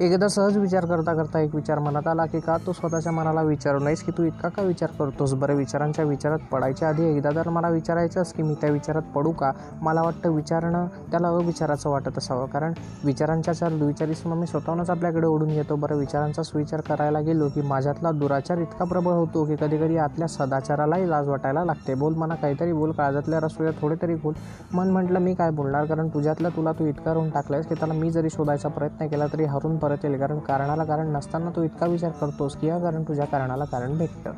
एकदा सहज विचार करता करता एक विचार मनात आला की का तू स्वतःच्या मनाला विचारू नाहीस की तू इतका का विचार करतोस? बरं विचारांच्या विचारात पडायच्या आधी एकदा तर मला विचारायचंच की मी त्या विचारात पडू का? मला वाटतं विचारणं त्याला अविचाराचं वाटत असावं. कारण विचारांच्या चार दुविचारीस मग मी स्वतःहूनच आपल्याकडे ओढून घेतो. बरं विचारांचा सुविचार करायला गेलो की माझ्यातला दुराचार इतका प्रबळ होतो की कधी कधी आतल्या सदाचारालाही लाज वाटायला लागते. बोल मला काहीतरी बोल काळजातल्या रसोया थोडे तरी बोल. मन म्हटलं मी काय बोलणार? कारण तुझ्यातलं तुला तू इतका रून टाकलंयस की त्याला मी जरी शोधायचा प्रयत्न केला तरी हरून परत येईल कारण कारणाला कारण नसताना तू इतका विचार करतोस की या कारण तुझ्या कारणाला कारण भेटतं.